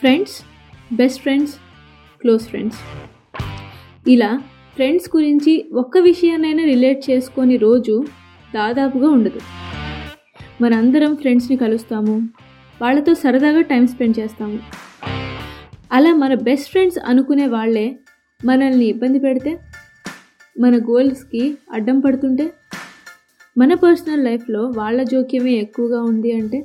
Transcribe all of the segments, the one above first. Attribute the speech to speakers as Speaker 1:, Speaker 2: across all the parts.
Speaker 1: Friends best friends close friends ఇలా friends గురించి ఒక్క విషయాన్నైనా రిలేట్ చేసుకొని రోజు దాదాపుగా ఉండదు. మనందరం ఫ్రెండ్స్ని కలుస్తాము. వాళ్ళతో సరదాగా టైం స్పెండ్ చేస్తాము. అలా మన బెస్ట్ ఫ్రెండ్స్ అనుకునే వాళ్ళే మనల్ని ఇబ్బంది పెడితే మన గోల్స్కి అడ్డం పడుతుంటే మన పర్సనల్ లైఫ్లో వాళ్ళ జోక్యమే ఎక్కువగా ఉంది అంటే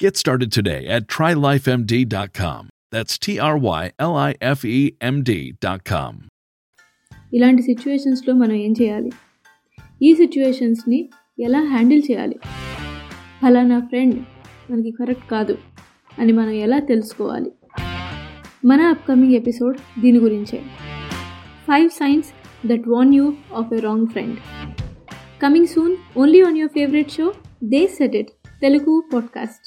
Speaker 2: Get started today at trylifemd.com. That's T R Y L I F E M D.com.
Speaker 1: ఇలాంటి సిచ్యువేషన్స్లో మనం ఏం చేయాలి ఈ సిచ్యువేషన్స్ని ఎలా హ్యాండిల్ చేయాలి ఫలానా ఫ్రెండ్ మనకి కరెక్ట్ కాదు అని మనం ఎలా తెలుసుకోవాలి మన అప్కమింగ్ ఎపిసోడ్ దీని గురించే five signs that warn you of a wrong friend coming soon only on your favourite show the set it Telugu podcast